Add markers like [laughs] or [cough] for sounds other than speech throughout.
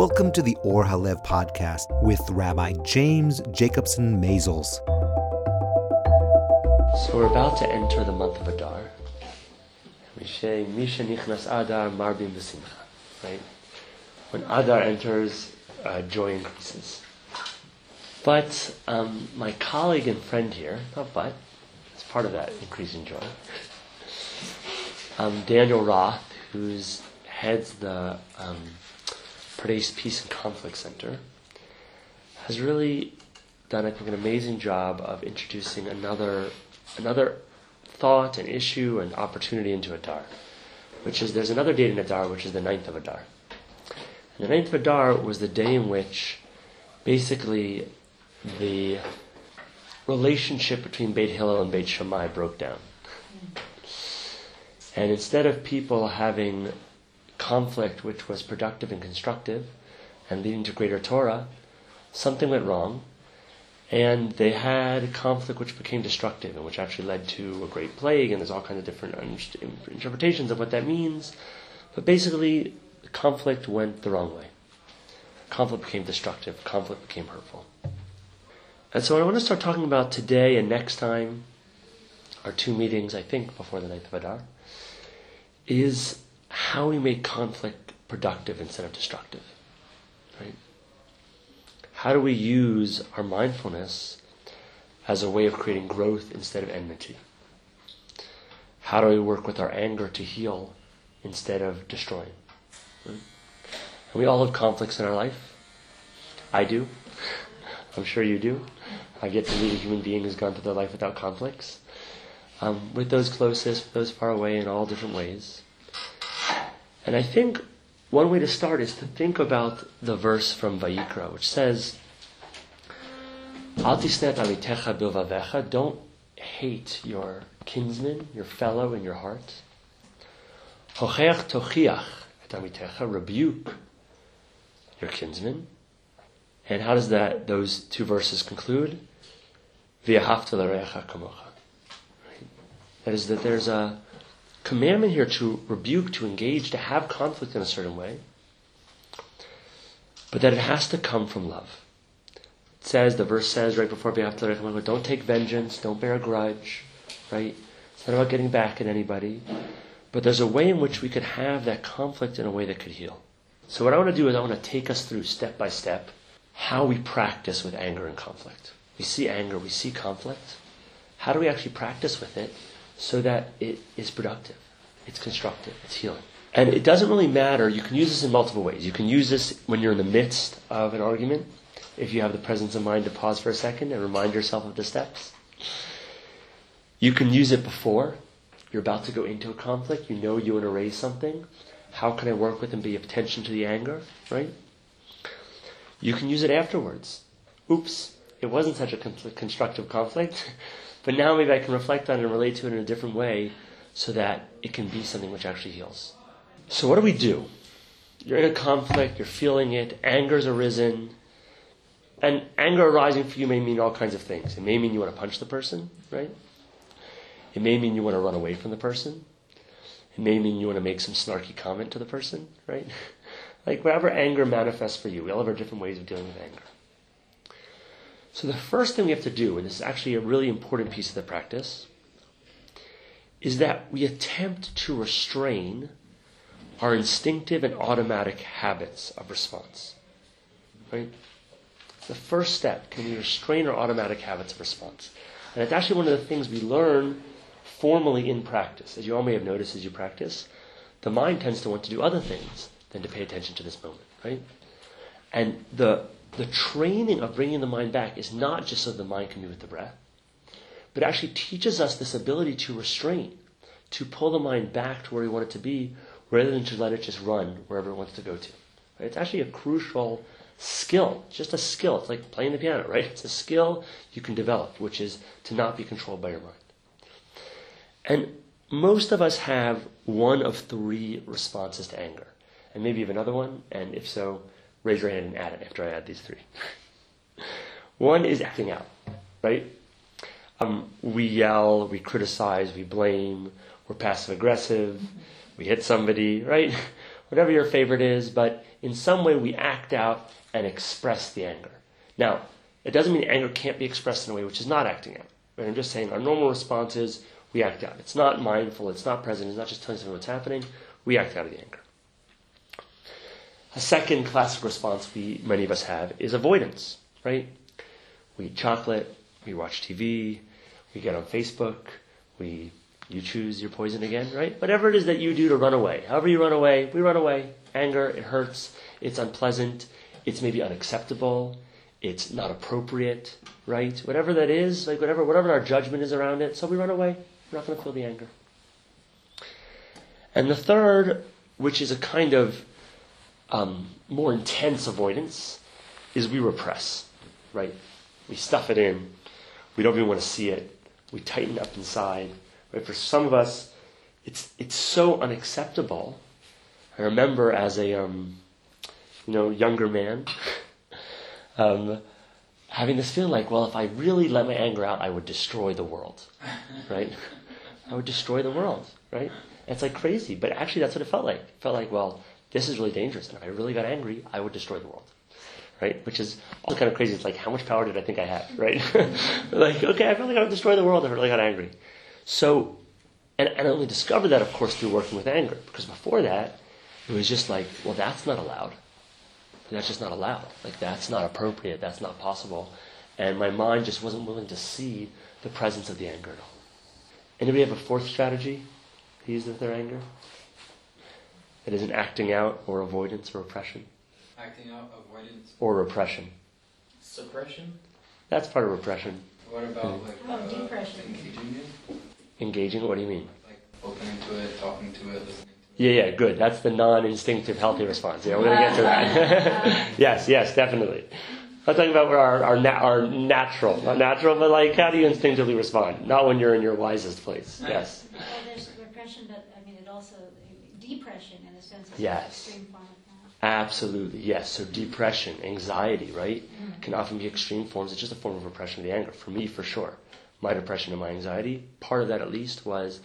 Welcome to the Or HaLev podcast with Rabbi James Jacobson Maisels. So we're about to enter the month of Adar. Adar Marbim. Right? When Adar enters, uh, joy increases. But um, my colleague and friend here, not but, as part of that increasing joy, um, Daniel Roth, who heads the um, Pardes Peace and Conflict Center, has really done, I think, an amazing job of introducing another another thought and issue and opportunity into Adar, which is there's another date in Adar, which is the ninth of Adar. And the ninth of Adar was the day in which basically the relationship between Beit Hillel and Beit Shammai broke down. And instead of people having conflict which was productive and constructive and leading to greater Torah, something went wrong. And they had conflict which became destructive and which actually led to a great plague, and there's all kinds of different interpretations of what that means. But basically, conflict went the wrong way. Conflict became destructive, conflict became hurtful. And so, what I want to start talking about today and next time, our two meetings, I think, before the ninth of Adar, is how we make conflict productive instead of destructive. Right? How do we use our mindfulness as a way of creating growth instead of enmity? How do we work with our anger to heal instead of destroying? Right? We all have conflicts in our life. I do. [laughs] I'm sure you do. I get to meet a human being who's gone through their life without conflicts. Um, with those closest, those far away, in all different ways. And I think one way to start is to think about the verse from Vayikra, which says, bilvavecha, don't hate your kinsman, your fellow in your heart. Hocheach tochiach et rebuke your kinsman. And how does that those two verses conclude? V'ahavta l'recha kamocha. That is that there's a commandment here to rebuke, to engage, to have conflict in a certain way, but that it has to come from love. It says, the verse says right before don't take vengeance, don't bear a grudge, right? It's not about getting back at anybody, but there's a way in which we could have that conflict in a way that could heal. So what I want to do is I want to take us through step by step how we practice with anger and conflict. We see anger, we see conflict. How do we actually practice with it so that it is productive, it's constructive, it's healing. And it doesn't really matter. You can use this in multiple ways. You can use this when you're in the midst of an argument, if you have the presence of mind to pause for a second and remind yourself of the steps. You can use it before you're about to go into a conflict. You know you want to raise something. How can I work with and be of attention to the anger, right? You can use it afterwards. Oops, it wasn't such a constructive conflict. [laughs] But now maybe I can reflect on it and relate to it in a different way so that it can be something which actually heals. So, what do we do? You're in a conflict, you're feeling it, anger's arisen. And anger arising for you may mean all kinds of things. It may mean you want to punch the person, right? It may mean you want to run away from the person. It may mean you want to make some snarky comment to the person, right? [laughs] like whatever anger manifests for you, we all have our different ways of dealing with anger. So the first thing we have to do, and this is actually a really important piece of the practice, is that we attempt to restrain our instinctive and automatic habits of response. Right? The first step, can we restrain our automatic habits of response? And it's actually one of the things we learn formally in practice. As you all may have noticed as you practice, the mind tends to want to do other things than to pay attention to this moment, right? And the the training of bringing the mind back is not just so the mind can be with the breath, but actually teaches us this ability to restrain, to pull the mind back to where we want it to be, rather than to let it just run wherever it wants to go to. It's actually a crucial skill, just a skill. It's like playing the piano, right? It's a skill you can develop, which is to not be controlled by your mind. And most of us have one of three responses to anger. And maybe you have another one, and if so, raise your hand and add it after I add these three. [laughs] One is acting out, right? Um, we yell, we criticize, we blame, we're passive aggressive, we hit somebody, right? [laughs] Whatever your favorite is, but in some way we act out and express the anger. Now, it doesn't mean anger can't be expressed in a way which is not acting out. Right? I'm just saying our normal response is we act out. It's not mindful, it's not present, it's not just telling someone what's happening. We act out of the anger. A second classic response we many of us have is avoidance, right? We eat chocolate, we watch TV, we get on Facebook, we you choose your poison again, right? Whatever it is that you do to run away. However you run away, we run away. Anger, it hurts, it's unpleasant, it's maybe unacceptable, it's not appropriate, right? Whatever that is, like whatever whatever our judgment is around it, so we run away. We're not going to feel the anger. And the third, which is a kind of um, more intense avoidance, is we repress, right? We stuff it in. We don't even want to see it. We tighten up inside. Right? For some of us, it's it's so unacceptable. I remember as a um, you know younger man [laughs] um, having this feeling like, well, if I really let my anger out, I would destroy the world, right? [laughs] I would destroy the world, right? It's like crazy, but actually that's what it felt like. It felt like, well, this is really dangerous, and if I really got angry, I would destroy the world right? Which is also kind of crazy. It's like, how much power did I think I had, right? [laughs] like, okay, I like I would destroy the world if I really got angry. So, and, and I only discovered that, of course, through working with anger. Because before that, it was just like, well, that's not allowed. That's just not allowed. Like, that's not appropriate. That's not possible. And my mind just wasn't willing to see the presence of the anger at all. Anybody have a fourth strategy to use with their anger? It isn't acting out or avoidance or oppression. Acting out, avoidance, or repression. suppression. That's part of repression. What about like Oh, uh, depression. engaging it, Engaging, what do you mean? like opening to it, talking to it, listening to it? Yeah, yeah, good. That's the non-instinctive healthy response. Yeah, we're going to get to that. [laughs] yes, yes, definitely. I'm talking about our, our, na- our natural, not natural, but like how do you instinctively respond? Not when you're in your wisest place. Yes. Well, there's repression, but I mean, it also, depression in a sense is an Yes. extreme form of that. Absolutely, yes. So depression, anxiety, right, mm-hmm. can often be extreme forms. It's just a form of repression of the anger. For me, for sure, my depression and my anxiety, part of that at least was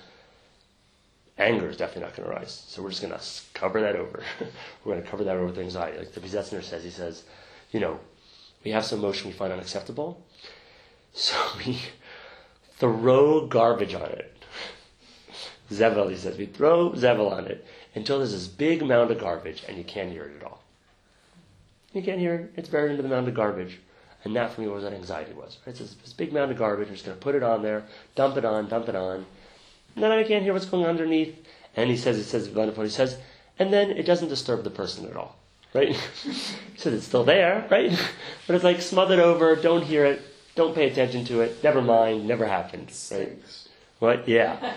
anger is definitely not going to rise. So we're just going to cover that over. [laughs] we're going to cover that over with anxiety. Like the Piaseczner says, he says, you know, we have some emotion we find unacceptable, so [laughs] we throw garbage on it. [laughs] Zevel, he says, we throw Zevel on it until there's this big mound of garbage and you can't hear it at all. You can't hear it. It's buried into the mound of garbage. And that for me was what anxiety was. Right? It's this, this big mound of garbage. I'm just going to put it on there, dump it on, dump it on. And then I can't hear what's going on underneath. And he says, it says, wonderful. He says, and then it doesn't disturb the person at all. Right? he [laughs] says it's still there, right? [laughs] But it's like smothered over, don't hear it, don't pay attention to it, never mind, never happened. Right? Stinks. What? Yeah.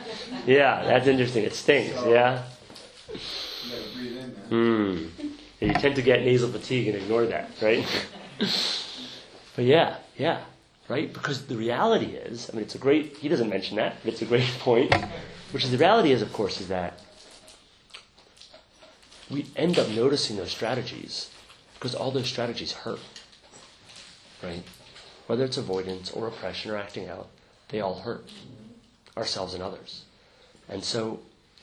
Yeah, that's interesting. It stinks, yeah? You. Hmm. You tend to get nasal fatigue and ignore that, right? [laughs] but yeah, yeah, right? Because the reality is, I mean, it's a great, he doesn't mention that, but it's a great [laughs] point, which is the reality is, of course, is that we end up noticing those strategies because all those strategies hurt, right? Whether it's avoidance or repression or acting out, they all hurt ourselves and others. And so,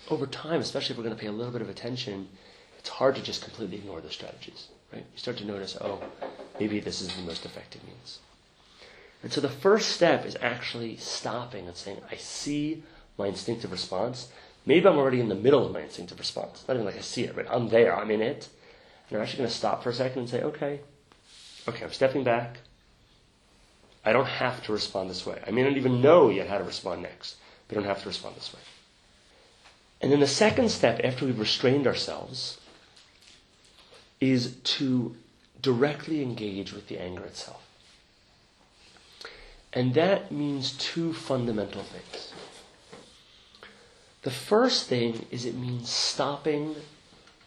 over time, especially if we're going to pay a little bit of attention, it's hard to just completely ignore those strategies, right? You start to notice, oh, maybe this is the most effective means. And so the first step is actually stopping and saying, I see my instinctive response. Maybe I'm already in the middle of my instinctive response. Not even like I see it, right? I'm there, I'm in it. And I'm actually going to stop for a second and say, okay, okay, I'm stepping back. I don't have to respond this way. I may not even know yet how to respond next, but I don't have to respond this way. And then the second step, after we've restrained ourselves, is to directly engage with the anger itself. And that means two fundamental things. The first thing is it means stopping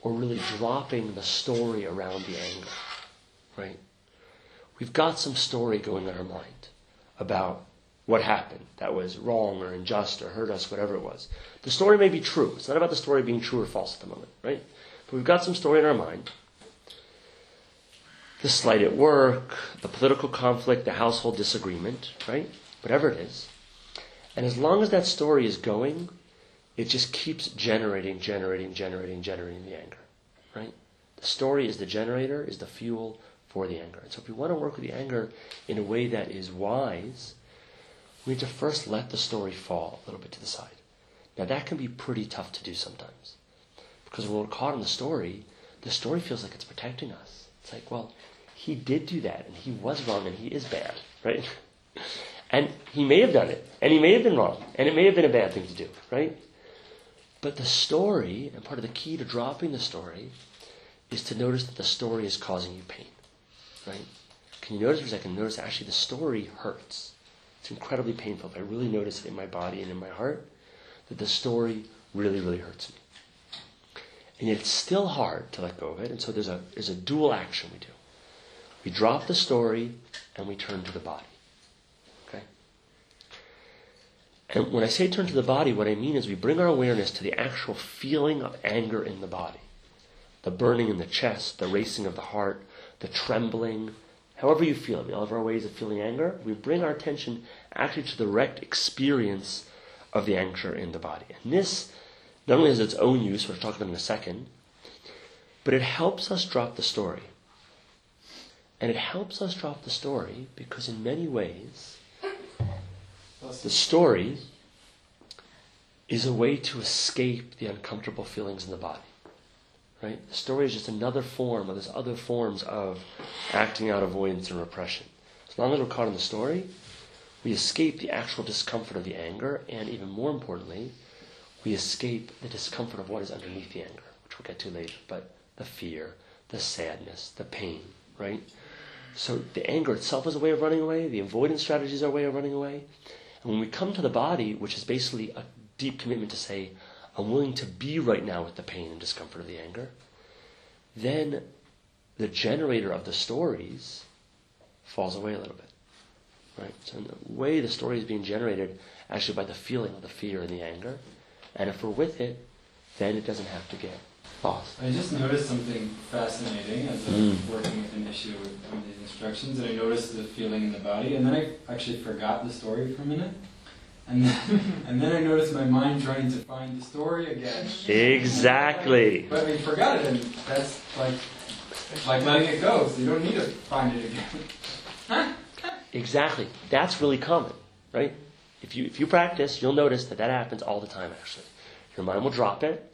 or really dropping the story around the anger, right? We've got some story going in our mind about what happened that was wrong or unjust or hurt us, whatever it was. The story may be true. It's not about the story being true or false at the moment, right? But we've got some story in our mind. The slight at work, the political conflict, the household disagreement, right? Whatever it is. And as long as that story is going, it just keeps generating, generating, generating, generating the anger, right? The story is the generator, is the fuel for the anger. And so if we want to work with the anger in a way that is wise, we need to first let the story fall a little bit to the side. Now that can be pretty tough to do sometimes. Because when we're caught in the story, the story feels like it's protecting us. It's like, well, he did do that, and he was wrong, and he is bad, right? [laughs] And he may have done it, and he may have been wrong, and it may have been a bad thing to do, right? But the story, and part of the key to dropping the story, is to notice that the story is causing you pain, right? Can you notice for a second? Notice actually the story hurts. It's incredibly painful. I really notice it in my body and in my heart, that the story really, really hurts me. And yet it's still hard to let go of it, and so there's a, there's a dual action we do. We drop the story and we turn to the body. Okay? And when I say turn to the body, what I mean is we bring our awareness to the actual feeling of anger in the body. The burning in the chest, the racing of the heart, the trembling, however you feel. it. mean, all of our ways of feeling anger, we bring our attention actually to the direct experience of the anger in the body. And this not only has its own use, which we'll talk about in a second, but it helps us drop the story. And it helps us drop the story because, in many ways, the story is a way to escape the uncomfortable feelings in the body. Right? The story is just another form of these other forms of acting out avoidance and repression. As long as we're caught in the story, we escape the actual discomfort of the anger, and even more importantly, we escape the discomfort of what is underneath the anger, which we'll get to later, but the fear, the sadness, the pain, right? So the anger itself is a way of running away, the avoidance strategies are a way of running away. And when we come to the body, which is basically a deep commitment to say, I'm willing to be right now with the pain and discomfort of the anger, then the generator of the stories falls away a little bit. Right? So the way the story is being generated actually by the feeling of the fear and the anger. And if we're with it, then it doesn't have to get lost. I just noticed something fascinating as I was Mm. working with an issue with one of these instructions, and I noticed the feeling in the body, and then I actually forgot the story for a minute. And then, [laughs] and then I noticed my mind trying to find the story again. Exactly. But I forgot it, and that's like like letting it go. So you don't need to find it again. [laughs] Exactly. That's really common, right? If you if you practice, you'll notice that that happens all the time. Actually, your mind will drop it,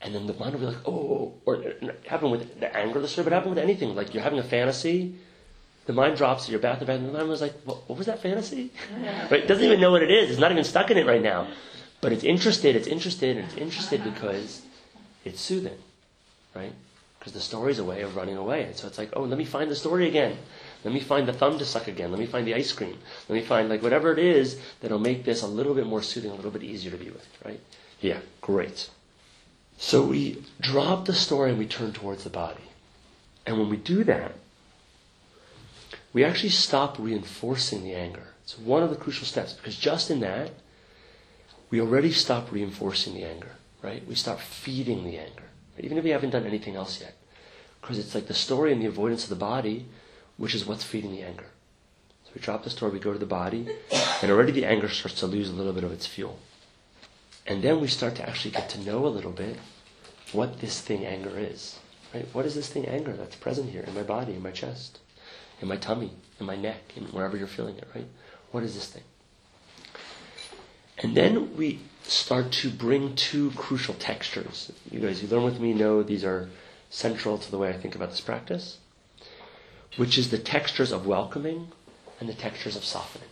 and then the mind will be like, "Oh," or it happened with the anger of the story, but it happened with anything. Like you're having a fantasy, the mind drops, you're back to bed, and the mind was like, "What, what was that fantasy?" [laughs] Right? It doesn't even know what it is. It's not even stuck in it right now, but it's interested. It's interested, and it's interested because it's soothing, right? Because the story is a way of running away, and so it's like, "Oh, let me find the story again." Let me find the thumb to suck again. Let me find the ice cream. Let me find like whatever it is that'll make this a little bit more soothing, a little bit easier to be with, right? Yeah, great. So we drop the story and we turn towards the body. And when we do that, we actually stop reinforcing the anger. It's one of the crucial steps because just in that, we already stop reinforcing the anger, right? We stop feeding the anger, even if we haven't done anything else yet. Because it's like the story and the avoidance of the body which is what's feeding the anger. So we drop the story, we go to the body, and already the anger starts to lose a little bit of its fuel. And then we start to actually get to know a little bit what this thing anger is. Right? What is this thing anger that's present here in my body, in my chest, in my tummy, in my neck, and wherever you're feeling it, right? What is this thing? And then we start to bring two crucial textures. You guys you learn with me know these are central to the way I think about this practice which is the textures of welcoming and the textures of softening.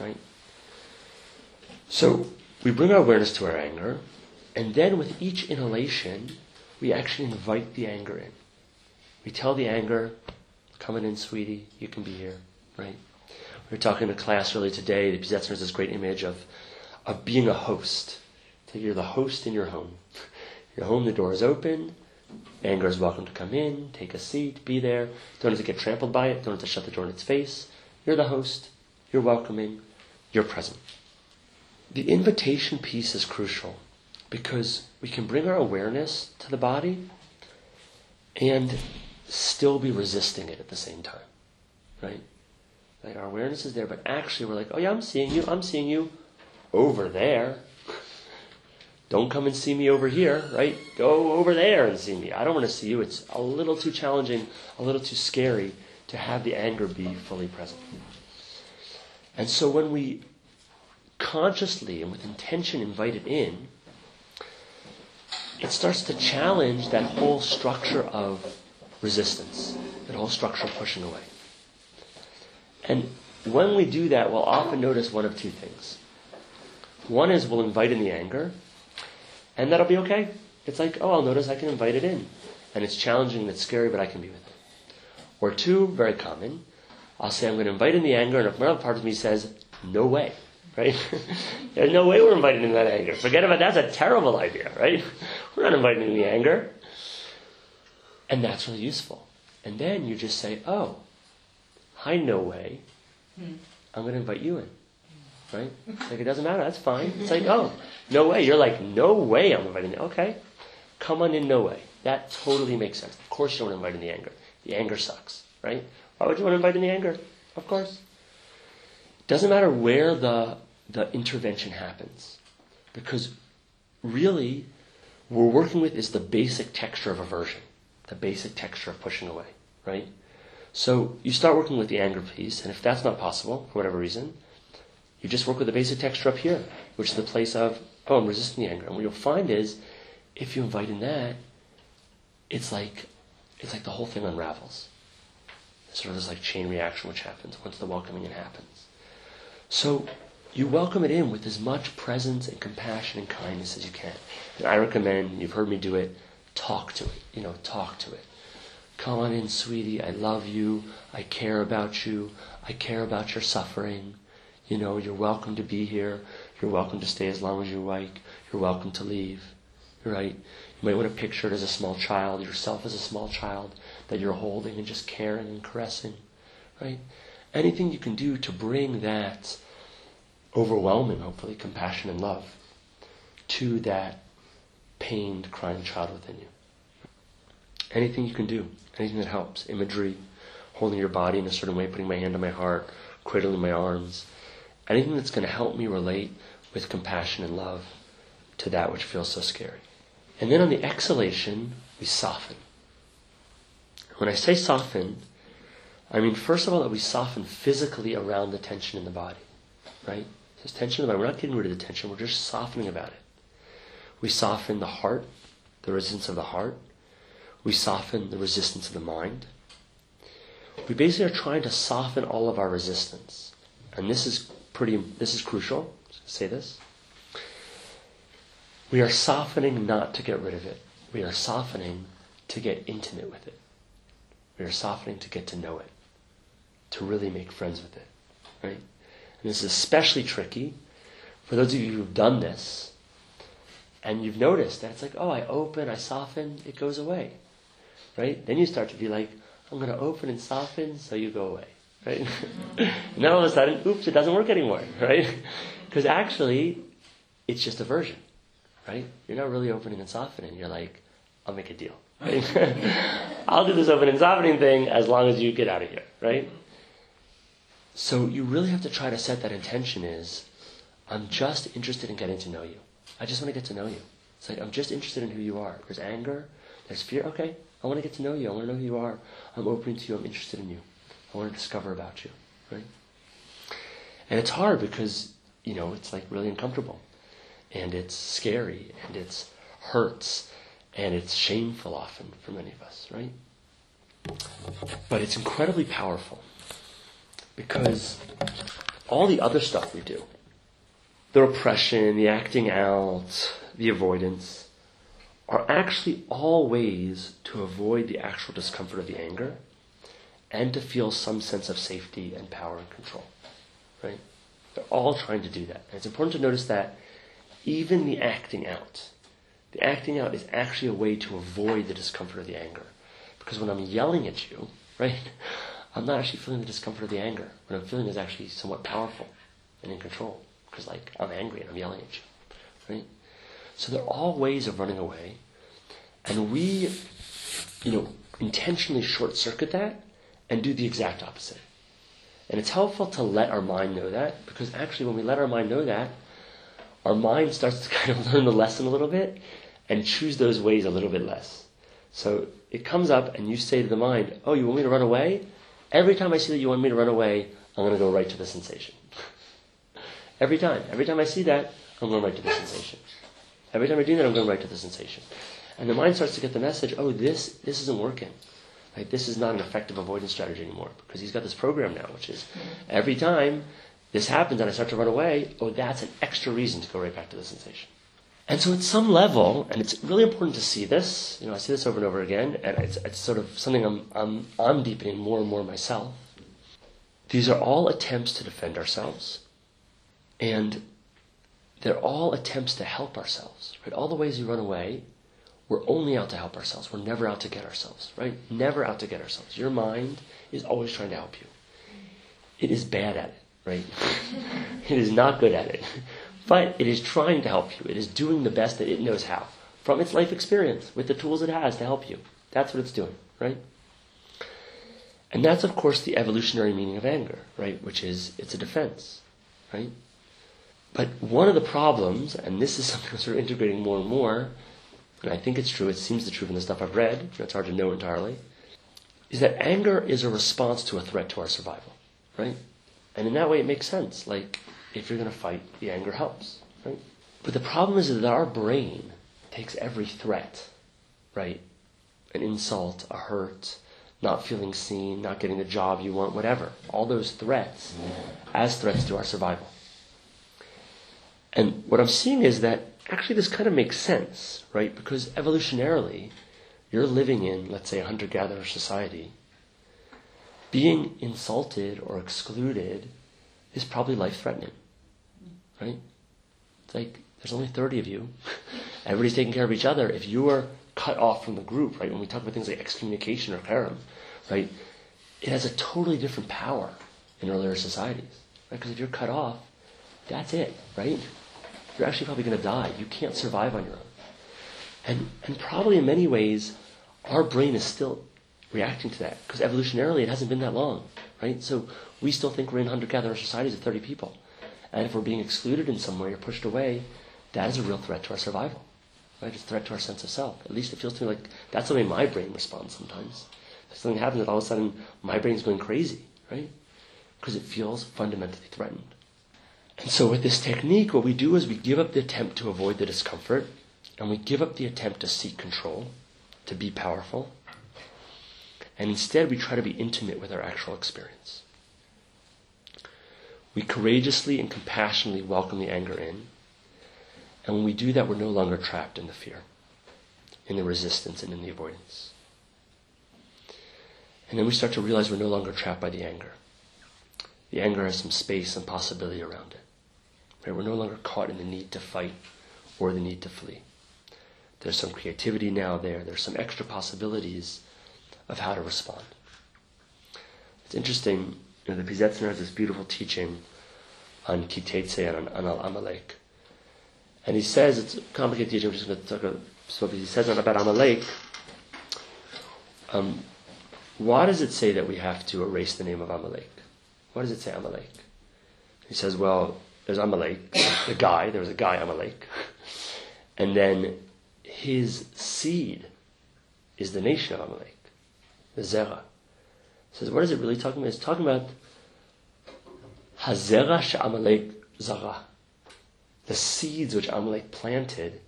Right? So we bring our awareness to our anger, and then with each inhalation, we actually invite the anger in. We tell the anger, coming in, sweetie, you can be here. Right? We were talking in a class earlier today, the Piaseczner has this great image of, of being a host. So you're the host in your home. [laughs] Your home, the door is open, Anger is welcome to come in, take a seat, be there. Don't have to get trampled by it. Don't have to shut the door in its face. You're the host. You're welcoming. You're present. The invitation piece is crucial because we can bring our awareness to the body and still be resisting it at the same time. Right? Like our awareness is there, but actually we're like, oh yeah, I'm seeing you, I'm seeing you over there. Don't come and see me over here, right? Go over there and see me. I don't want to see you. It's a little too challenging, a little too scary to have the anger be fully present. And so when we consciously and with intention invite it in, it starts to challenge that whole structure of resistance, that whole structure of pushing away. And when we do that, we'll often notice one of two things. One is we'll invite in the anger, and that'll be okay. It's like, oh, I'll notice I can invite it in. And it's challenging and it's scary, but I can be with it. Or two, very common, I'll say I'm going to invite in the anger, and if another part of me says, no way, right? [laughs] There's no way we're inviting in that anger. Forget about that. That's a terrible idea, right? [laughs] We're not inviting in the anger. And that's really useful. And then you just say, oh, hi, no way. Hmm. I'm going to invite you in. Right? Like, it doesn't matter. That's fine. It's like, oh, no way. You're like, no way I'm inviting you. Okay. Come on in, no way. That totally makes sense. Of course you don't want to invite in the anger. The anger sucks, right? Why would you want to invite in the anger? Of course. Doesn't matter where the, the intervention happens. Because really, what we're working with is the basic texture of aversion, the basic texture of pushing away, right? So you start working with the anger piece, and if that's not possible, for whatever reason, you just work with the basic texture up here, which is the place of, oh, I'm resisting the anger. And what you'll find is, if you invite in that, it's like, it's like the whole thing unravels. sort of this like chain reaction which happens once the welcoming in happens. So you welcome it in with as much presence and compassion and kindness as you can. And I recommend, you've heard me do it, talk to it. You know, talk to it. Come on in, sweetie. I love you. I care about you. I care about your suffering. You know, you're welcome to be here. You're welcome to stay as long as you like. You're welcome to leave. Right? You might want to picture it as a small child, yourself as a small child that you're holding and just caring and caressing. Right? anything you can do to bring that overwhelming, hopefully, compassion and love to that pained, crying child within you. Anything you can do, anything that helps. Imagery, holding your body in a certain way, putting my hand on my heart, cradling my arms. Anything that's going to help me relate with compassion and love to that which feels so scary. And then on the exhalation, we soften. When I say soften, I mean, first of all, that we soften physically around the tension in the body, right? There's tension in the body. We're not getting rid of the tension, we're just softening about it. We soften the heart, the resistance of the heart. We soften the resistance of the mind. We basically are trying to soften all of our resistance. And this is pretty, this is crucial. Say this. We are softening not to get rid of it. We are softening to get intimate with it. We are softening to get to know it to really make friends with it. Right? And this is especially tricky for those of you who've done this and you've noticed that it's like, oh, I open, I soften, it goes away. Right? Then you start to be like, I'm going to open and soften, so you go away. Right? [laughs] then all of a sudden, oops, it doesn't work anymore. [laughs] Right? Because actually, it's just aversion. Right? You're not really opening and softening. You're like, I'll make a deal. [laughs] Right? I'll do this opening and softening thing as long as you get out of here. Right? So you really have to try to set that intention is, I'm just interested in getting to know you. I just want to get to know you. It's like, I'm just interested in who you are. There's anger, there's fear. Okay, I want to get to know you. I want to know who you are. I'm open to you. I'm interested in you. I want to discover about you. Right? And it's hard because, you know, it's like really uncomfortable. And it's scary. And it's hurts. And it's shameful often for many of us, right? But it's incredibly powerful. Because all the other stuff we do, the repression, the acting out, the avoidance, are actually all ways to avoid the actual discomfort of the anger and to feel some sense of safety and power and control. Right? They're all trying to do that. And it's important to notice that even the acting out, the acting out is actually a way to avoid the discomfort of the anger. Because when I'm yelling at you, right, [laughs] I'm not actually feeling the discomfort of the anger. What I'm feeling is actually somewhat powerful and in control. Because, like, I'm angry and I'm yelling at you. Right? So they're all ways of running away. And we, you know, intentionally short circuit that and do the exact opposite. And it's helpful to let our mind know that because actually, when we let our mind know that, our mind starts to [laughs] kind of learn the lesson a little bit and choose those ways a little bit less. So it comes up and you say to the mind, Oh, you want me to run away? Every time I see that you want me to run away, I'm going to go right to the sensation. [laughs] Every time. Every time I see that, I'm going right to the sensation. Every time I do that, I'm going right to the sensation. And the mind starts to get the message, oh, this, this isn't working. Like, this is not an effective avoidance strategy anymore because he's got this program now, which is every time this happens and I start to run away, oh, that's an extra reason to go right back to the sensation. And so at some level, and it's really important to see this, you know, I see this over and over again, and it's, it's sort of something I'm, I'm, I'm deepening more and more myself. These are all attempts to defend ourselves. And they're all attempts to help ourselves, right? All the ways we run away, we're only out to help ourselves. We're never out to get ourselves, right? Never out to get ourselves. Your mind is always trying to help you. It is bad at it, right? [laughs] it is not good at it. But it is trying to help you. It is doing the best that it knows how from its life experience with the tools it has to help you. That's what it's doing, right? And that's, of course, the evolutionary meaning of anger, right? Which is it's a defense, right? But one of the problems, and this is [laughs] something I'm sort of integrating more and more, and I think it's true, it seems the truth in the stuff I've read, it's hard to know entirely, is that anger is a response to a threat to our survival, right? And in that way, it makes sense. Like, if you're going to fight, the anger helps, right? But the problem is that our brain takes every threat, right? An insult, a hurt, not feeling seen, not getting the job you want, whatever. All those threats as threats to our survival. And what I'm seeing is that actually this kind of makes sense, right? Because evolutionarily, you're living in, let's say, a hunter gatherer society. Being insulted or excluded is probably life threatening, right? It's like there's only 30 of you. [laughs] Everybody's taking care of each other. If you are cut off from the group, right, when we talk about things like excommunication or cherem, right, it has a totally different power in earlier societies, right? Because if you're cut off, that's it, right? You're actually probably going to die. You can't survive on your own. And, and probably in many ways, our brain is still reacting to that because evolutionarily it hasn't been that long, right? So we still think we're in hunter-gatherer societies of 30 people. And if we're being excluded in some way or pushed away, that is a real threat to our survival, right? It's a threat to our sense of self. At least it feels to me like that's the way my brain responds sometimes. If something happens that all of a sudden my brain's going crazy, right? Because it feels fundamentally threatened. And so, with this technique, what we do is we give up the attempt to avoid the discomfort, and we give up the attempt to seek control, to be powerful, and instead we try to be intimate with our actual experience. We courageously and compassionately welcome the anger in, and when we do that, we're no longer trapped in the fear, in the resistance, and in the avoidance. And then we start to realize we're no longer trapped by the anger. The anger has some space and possibility around it. Right? We're no longer caught in the need to fight or the need to flee. There's some creativity now there. There's some extra possibilities of how to respond. It's interesting, you know, the Piaseczner has this beautiful teaching on Ki Teitzei and on, on Amalek. And he says, it's a complicated teaching, I'm just going to talk about, so he says about Amalek, um, why does it say that we have to erase the name of Amalek? Why does it say Amalek? He says, well, there's Amalek, the guy, there was a guy Amalek, and then his seed is the nation of Amalek, the Zerah. says, what is it really talking about? It's talking about Hazera Amalek Zara. The seeds which Amalek planted,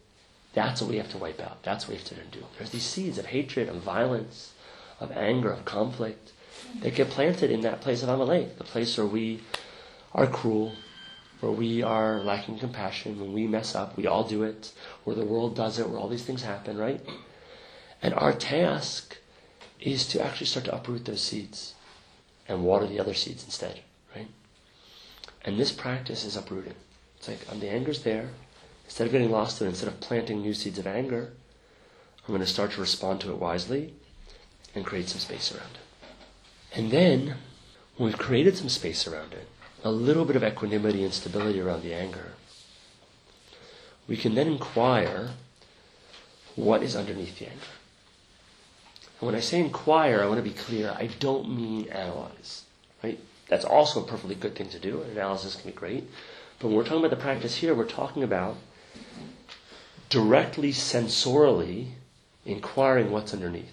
that's what we have to wipe out. That's what we have to do. There's these seeds of hatred, of violence, of anger, of conflict that get planted in that place of Amalek, the place where we are cruel, where we are lacking compassion, when we mess up, we all do it, where the world does it, where all these things happen, right? And our task is to actually start to uproot those seeds and water the other seeds instead, right? And this practice is uprooting. It's like um, the anger's there. Instead of getting lost in it, instead of planting new seeds of anger, I'm going to start to respond to it wisely and create some space around it. And then, when we've created some space around it, a little bit of equanimity and stability around the anger, we can then inquire what is underneath the anger. And when I say inquire, I want to be clear, I don't mean analyze. Right? That's also a perfectly good thing to do. Analysis can be great. But when we're talking about the practice here, we're talking about directly sensorily inquiring what's underneath.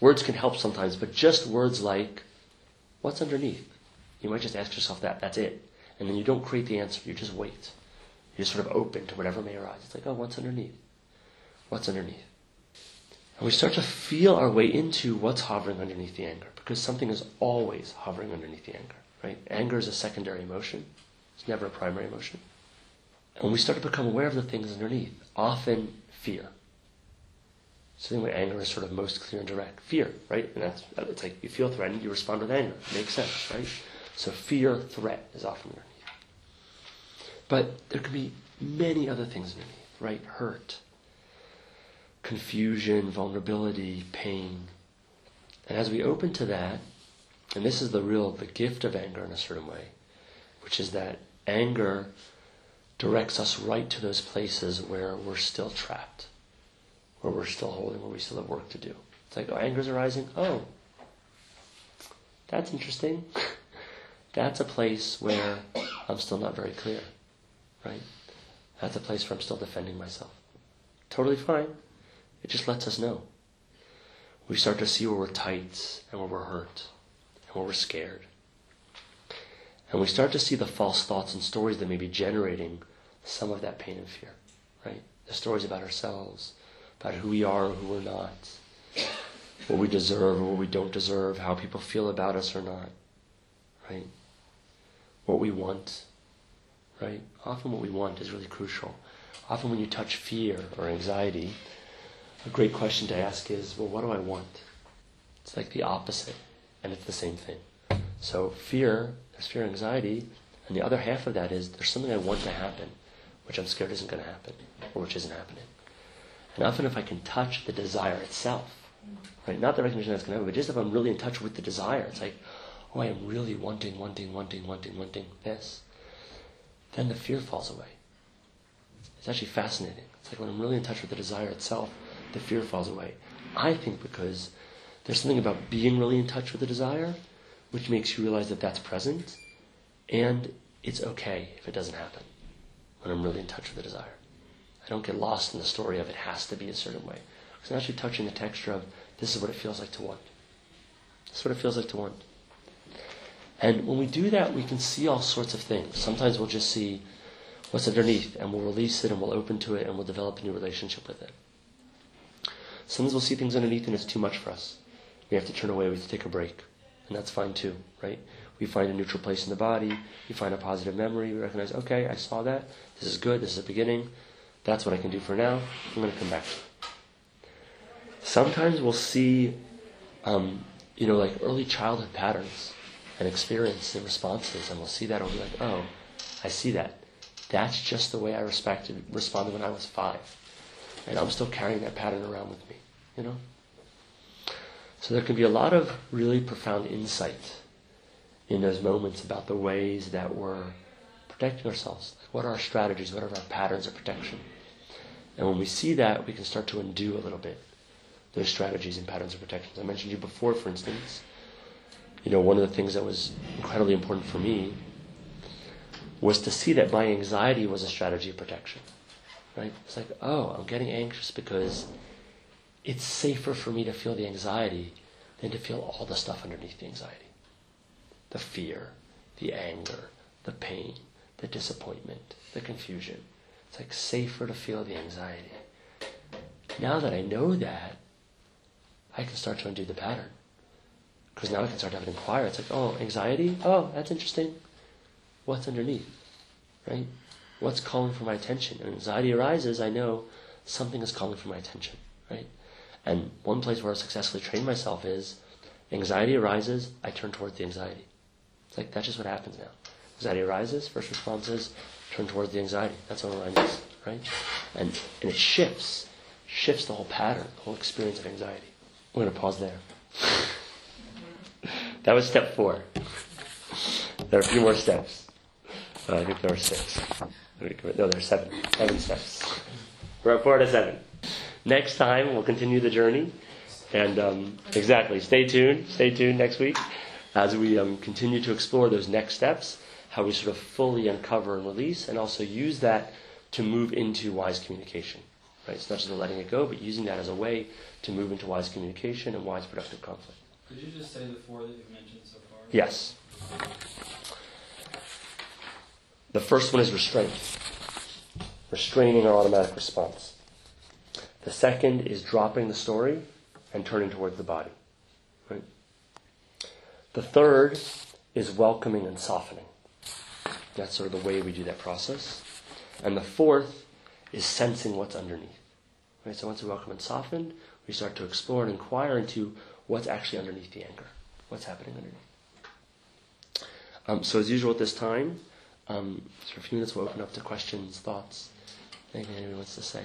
Words can help sometimes, but just words like, what's underneath? You might just ask yourself that. That's it. And then you don't create the answer. You just wait. You're sort of open to whatever may arise. It's like, oh, what's underneath? What's underneath? And we start to feel our way into what's hovering underneath the anger, because something is always hovering underneath the anger, right? Anger is a secondary emotion. It's never a primary emotion. And we start to become aware of the things underneath, often fear. So the way anger is sort of most clear and direct. Fear, right? And that's it's like you feel threatened, you respond with anger. Makes sense, right? So fear, threat is often underneath. But there can be many other things underneath, right? Hurt, confusion, vulnerability, pain. And as we open to that, and this is the real the gift of anger in a certain way, which is that anger directs us right to those places where we're still trapped where we're still holding, where we still have work to do. It's like, oh, anger's arising. Oh, that's interesting. [laughs] that's a place where I'm still not very clear, right? That's a place where I'm still defending myself. Totally fine. It just lets us know. We start to see where we're tight and where we're hurt and where we're scared. And we start to see the false thoughts and stories that may be generating some of that pain and fear, right? The stories about ourselves, about who we are or who we're not, what we deserve or what we don't deserve, how people feel about us or not, right? What we want, right? Often what we want is really crucial. Often when you touch fear or anxiety, a great question to ask is, well, what do I want? It's like the opposite, and it's the same thing. So fear, there's fear anxiety, and the other half of that is there's something I want to happen, which I'm scared isn't going to happen, or which isn't happening. And often, if I can touch the desire itself, right, not the recognition that's going to happen, but just if I'm really in touch with the desire, it's like, oh, I am really wanting, wanting, wanting, wanting, wanting this, then the fear falls away. It's actually fascinating. It's like when I'm really in touch with the desire itself, the fear falls away. I think because there's something about being really in touch with the desire which makes you realize that that's present, and it's okay if it doesn't happen when I'm really in touch with the desire. I don't get lost in the story of it has to be a certain way. Because I'm actually touching the texture of this is what it feels like to want. This is what it feels like to want. And when we do that, we can see all sorts of things. Sometimes we'll just see what's underneath and we'll release it and we'll open to it and we'll develop a new relationship with it. Sometimes we'll see things underneath and it's too much for us. We have to turn away, we have to take a break. And that's fine too, right? We find a neutral place in the body, we find a positive memory, we recognize, okay, I saw that, this is good, this is a beginning, that's what I can do for now. I'm going to come back. Sometimes we'll see, um, you know, like early childhood patterns and experience and responses, and we'll see that we'll be like, oh, I see that. That's just the way I respected, responded when I was five. And I'm still carrying that pattern around with me, you know? So there can be a lot of really profound insight in those moments about the ways that we're protecting ourselves. Like what are our strategies? What are our patterns of protection? And when we see that, we can start to undo a little bit those strategies and patterns of protection. I mentioned you before, for instance. You know, one of the things that was incredibly important for me was to see that my anxiety was a strategy of protection. Right? It's like, oh, I'm getting anxious because it's safer for me to feel the anxiety than to feel all the stuff underneath the anxiety. The fear, the anger, the pain, the disappointment, the confusion. It's like safer to feel the anxiety. Now that I know that, I can start to undo the pattern. Because now I can start to have an inquire. It's like, oh, anxiety? Oh, that's interesting. What's underneath? Right? What's calling for my attention? And anxiety arises, I know something is calling for my attention. Right? And one place where I successfully trained myself is anxiety arises, I turn towards the anxiety. It's like that's just what happens now. Anxiety arises, first response is turn towards the anxiety. That's what is, right? And, and it shifts, shifts the whole pattern, the whole experience of anxiety. We're going to pause there. [laughs] that was step four. There are a few more steps. Uh, I think there are six. No, there are seven. Seven steps. We're at four to seven. Next time, we'll continue the journey. And um, exactly, stay tuned. Stay tuned next week as we um, continue to explore those next steps how we sort of fully uncover and release, and also use that to move into wise communication. Right? It's not just letting it go, but using that as a way to move into wise communication and wise productive conflict. Could you just say the four that you've mentioned so far? Yes. The first one is restraint, restraining our automatic response. The second is dropping the story and turning towards the body. Right? The third is welcoming and softening. That's sort of the way we do that process. And the fourth is sensing what's underneath. Right? So once we welcome and soften, we start to explore and inquire into what's actually underneath the anger. What's happening underneath. Um, so as usual at this time, um, for a few minutes we'll open up to questions, thoughts, anything anyone wants to say.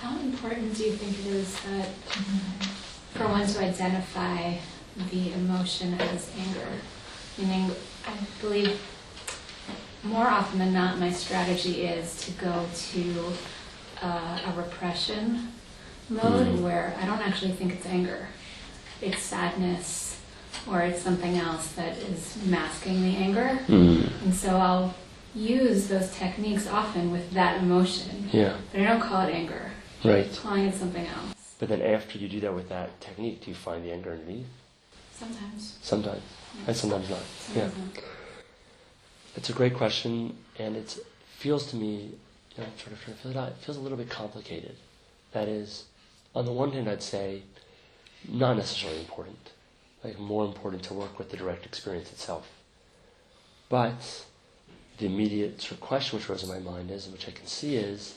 How important do you think it is that for one to identify the emotion as anger? Meaning, I believe more often than not, my strategy is to go to uh, a repression mode Mm. where I don't actually think it's anger. It's sadness or it's something else that is masking the anger. Mm. And so I'll use those techniques often with that emotion, Yeah, but I don't call it anger. right. I'm calling it something else. But then after you do that with that technique, do you find the anger underneath? Sometimes. Sometimes, and sometimes not. Yeah. Not. It's a great question, and it feels to me, you know, trying to feel it out, it feels a little bit complicated. That is, on the one hand, I'd say, not necessarily important. Like, more important to work with the direct experience itself. But the immediate sort of question which rose in my mind is, and which I can see is,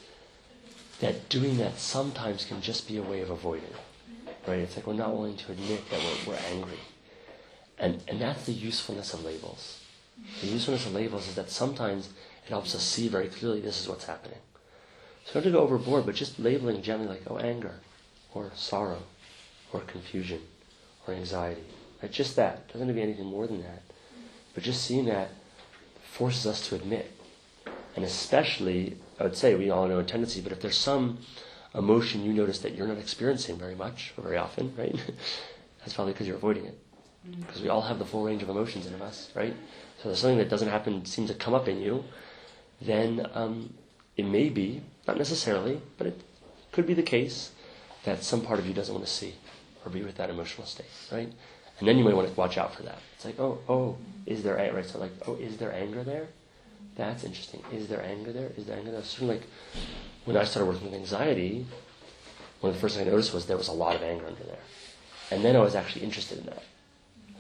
that doing that sometimes can just be a way of avoiding. Right? It's like we're not willing to admit that we're, we're angry. And, and that's the usefulness of labels. The usefulness of labels is that sometimes it helps us see very clearly this is what's happening. So not to go overboard, but just labeling gently like, oh, anger, or sorrow, or confusion, or anxiety. Right? Just that. Doesn't have to be anything more than that. But just seeing that forces us to admit. And especially, I would say, we all know a tendency, but if there's some emotion you notice that you're not experiencing very much, or very often, right? [laughs] That's probably because you're avoiding it. Because we all have the full range of emotions in us, right? So there's something that doesn't happen, seems to come up in you, then um, it may be, not necessarily, but it could be the case that some part of you doesn't want to see or be with that emotional state, right? And then you might want to watch out for that. It's like, oh, oh, is there a- right? So like, oh, is there anger there? That's interesting. Is there anger there? Is there anger there? So like, when I started working with anxiety, one of the first things I noticed was there was a lot of anger under there, and then I was actually interested in that.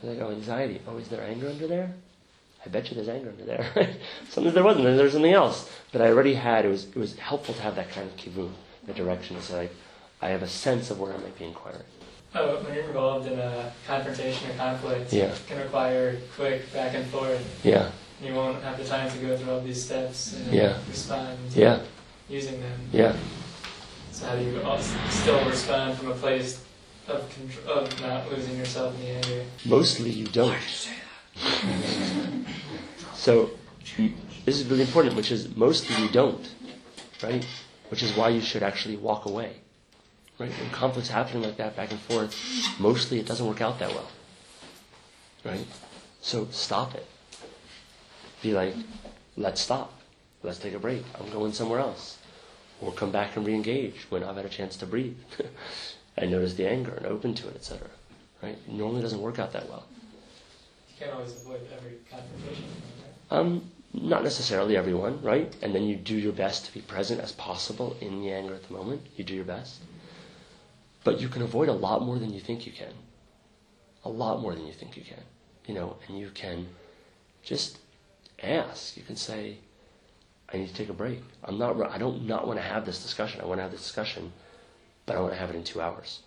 I was like, oh, anxiety. Oh, is there anger under there? I bet you there's anger under there. [laughs] Sometimes there wasn't, and there's something else. But I already had, it was, it was helpful to have that kind of kivun, the direction say, like, I have a sense of where I might be inquiring. Oh, when you're involved in a confrontation or conflict, Yeah. it can require quick back and forth. Yeah, You won't have the time to go through all these steps and Yeah. respond yeah, using them. yeah. So how do you also still respond from a place of contr- of not losing yourself in the anger? Mostly you don't. [laughs] so, this is really important, which is mostly you don't, right? Which is why you should actually walk away, right? When conflict's happening like that, back and forth, mostly it doesn't work out that well, right? So stop it. Be like, let's stop. Let's take a break. I'm going somewhere else. Or come back and re-engage when I've had a chance to breathe. [laughs] and notice the anger and open to it, etc. Right? It normally doesn't work out that well. You can't always avoid every confrontation. right? Um, not necessarily everyone, right? And then you do your best to be present as possible in the anger at the moment. You do your best. But you can avoid a lot more than you think you can. A lot more than you think you can. You know, and you can just ask. You can say, I need to take a break. I'm not, I don't not want to have this discussion. I want to have this discussion, but I want to have it in two hours,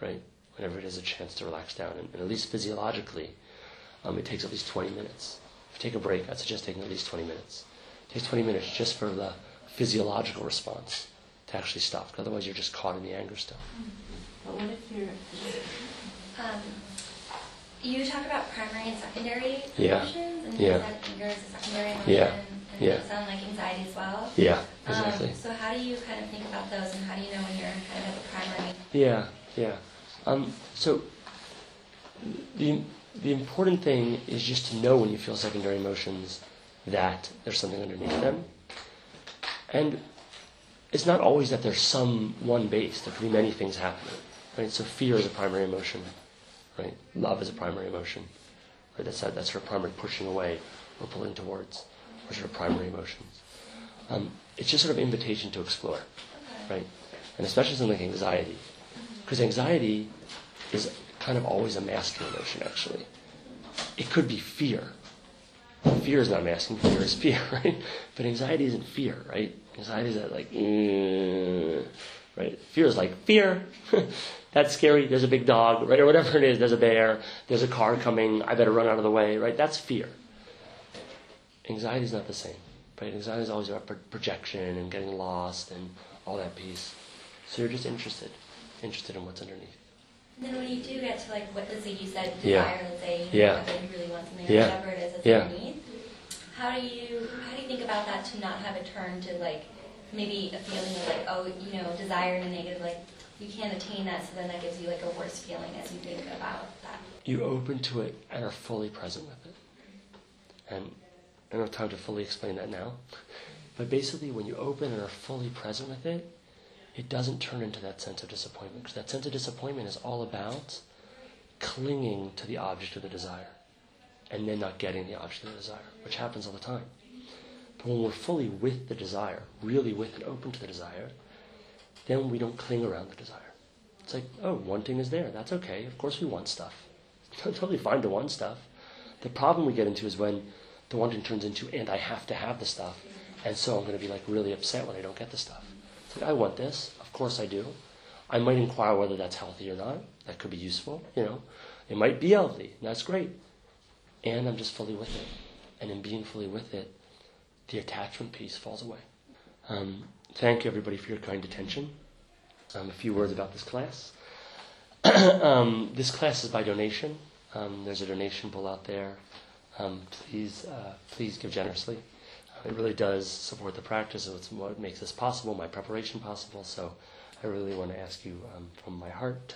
right? Whenever it is a chance to relax down. And, and at least physiologically, um, it takes at least 20 minutes. If you take a break, I'd suggest taking at least 20 minutes. It takes 20 minutes just for the physiological response actually stop. 'cause otherwise, you're just caught in the anger still. But what if you're Um, you talk about primary and secondary Yeah. emotions, and Yeah. you said anger is a secondary emotion, Yeah. and Yeah. it sounds like anxiety as well. Yeah, exactly. Um, so how do you kind of think about those, and how do you know when you're kind of at the primary? Yeah, yeah. Um, so the the important thing is just to know when you feel secondary emotions that there's something underneath them. And it's not always that there's some one base. There could be many things happening. Right? So fear is a primary emotion. Right? Love is a primary emotion. Right? That's that's sort of primary pushing away or pulling towards, or sort of primary emotions. Um, it's just sort of invitation to explore, right? And especially something like anxiety, because anxiety is kind of always a masking emotion. Actually, it could be fear. Fear is not masking. Fear is fear, [laughs] right? But anxiety isn't fear, right? Anxiety is that like, mm, right? Fear is like fear. [laughs] That's scary. There's a big dog, right? Or whatever it is. There's a bear. There's a car coming. I better run out of the way, right? That's fear. Anxiety is not the same, right? Anxiety is always about projection and getting lost and all that piece. So you're just interested, interested in what's underneath. And then when you do get to like what let's say you said desire, Yeah. let's say you, know, Yeah. that you really want something, Yeah. whatever it is that's Yeah. underneath. How do you how do you think about that to not have it turn to like maybe a feeling of like oh you know desire in a negative like you can't attain that so then that gives you like a worse feeling as you think about that. You open to it and are fully present with it. And I don't have time to fully explain that now. But basically, when you open and are fully present with it, it doesn't turn into that sense of disappointment. Because that sense of disappointment is all about clinging to the object of the desire and then not getting the object of the desire, which happens all the time. But when we're fully with the desire, really with and open to the desire, then we don't cling around the desire. It's like, oh, wanting is there. That's okay. Of course we want stuff. [laughs] It's totally fine to want stuff. The problem we get into is when the wanting turns into, and I have to have the stuff, and so I'm going to be like really upset when I don't get the stuff. It's like, I want this. Of course I do. I might inquire whether that's healthy or not. That could be useful, you know. It might be healthy. That's great. And I'm just fully with it. And in being fully with it, the attachment piece falls away. Um, thank you, everybody, for your kind attention. Um, a few words about this class. [clears throat] um, this class is by donation. Um, there's a donation bowl out there. Um, please, uh, please give generously. It really does support the practice. It's what makes this possible, my preparation possible. So I really want to ask you um, from my heart,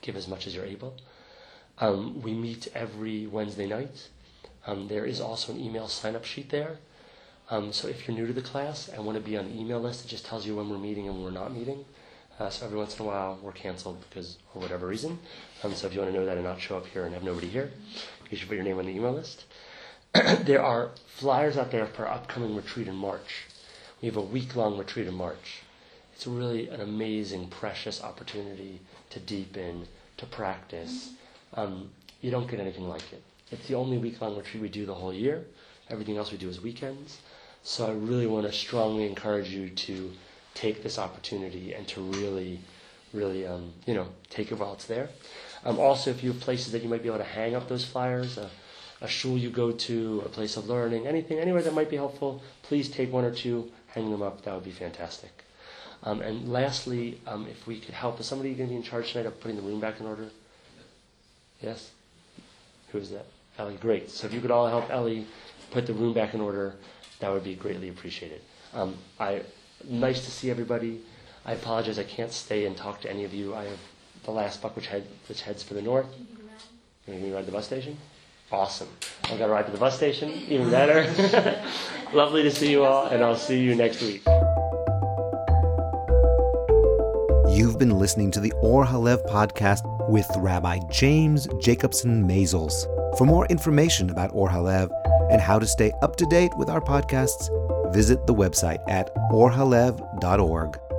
give as much as you're able. We meet every Wednesday night. Um, there is also an email sign-up sheet there. Um, so if you're new to the class and want to be on the email list, it just tells you when we're meeting and when we're not meeting. Uh, so every once in a while we're canceled because for whatever reason. Um, so if you want to know that and not show up here and have nobody here, you should put your name on the email list. [clears throat] there are flyers out there for our upcoming retreat in March. We have a week-long retreat in March. It's really an amazing, precious opportunity to deepen, to practice. Um, you don't get anything like it. It's the only week-long retreat we do the whole year. Everything else we do is weekends. So I really want to strongly encourage you to take this opportunity and to really, really, um, you know, take it while it's there. Um, also, if you have places that you might be able to hang up those flyers, uh, a shul you go to, a place of learning, anything, anywhere that might be helpful, please take one or two, hang them up. That would be fantastic. Um, and lastly, um, if we could help, is somebody going to be in charge tonight of putting the room back in order? Yes? Who is that? Ellie, great. So if you could all help Ellie put the room back in order, that would be greatly appreciated. Um, I nice to see everybody. I apologize I can't stay and talk to any of you. I have the last buck which head which heads for the north. You're gonna ride to the bus station? Awesome. I've got to ride to the bus station, even better. [laughs] Lovely to see you all, and I'll see you next week. You've been listening to the Or HaLev podcast with Rabbi James Jacobson Maisels. For more information about Or HaLev and how to stay up to date with our podcasts, visit the website at orhalev.org.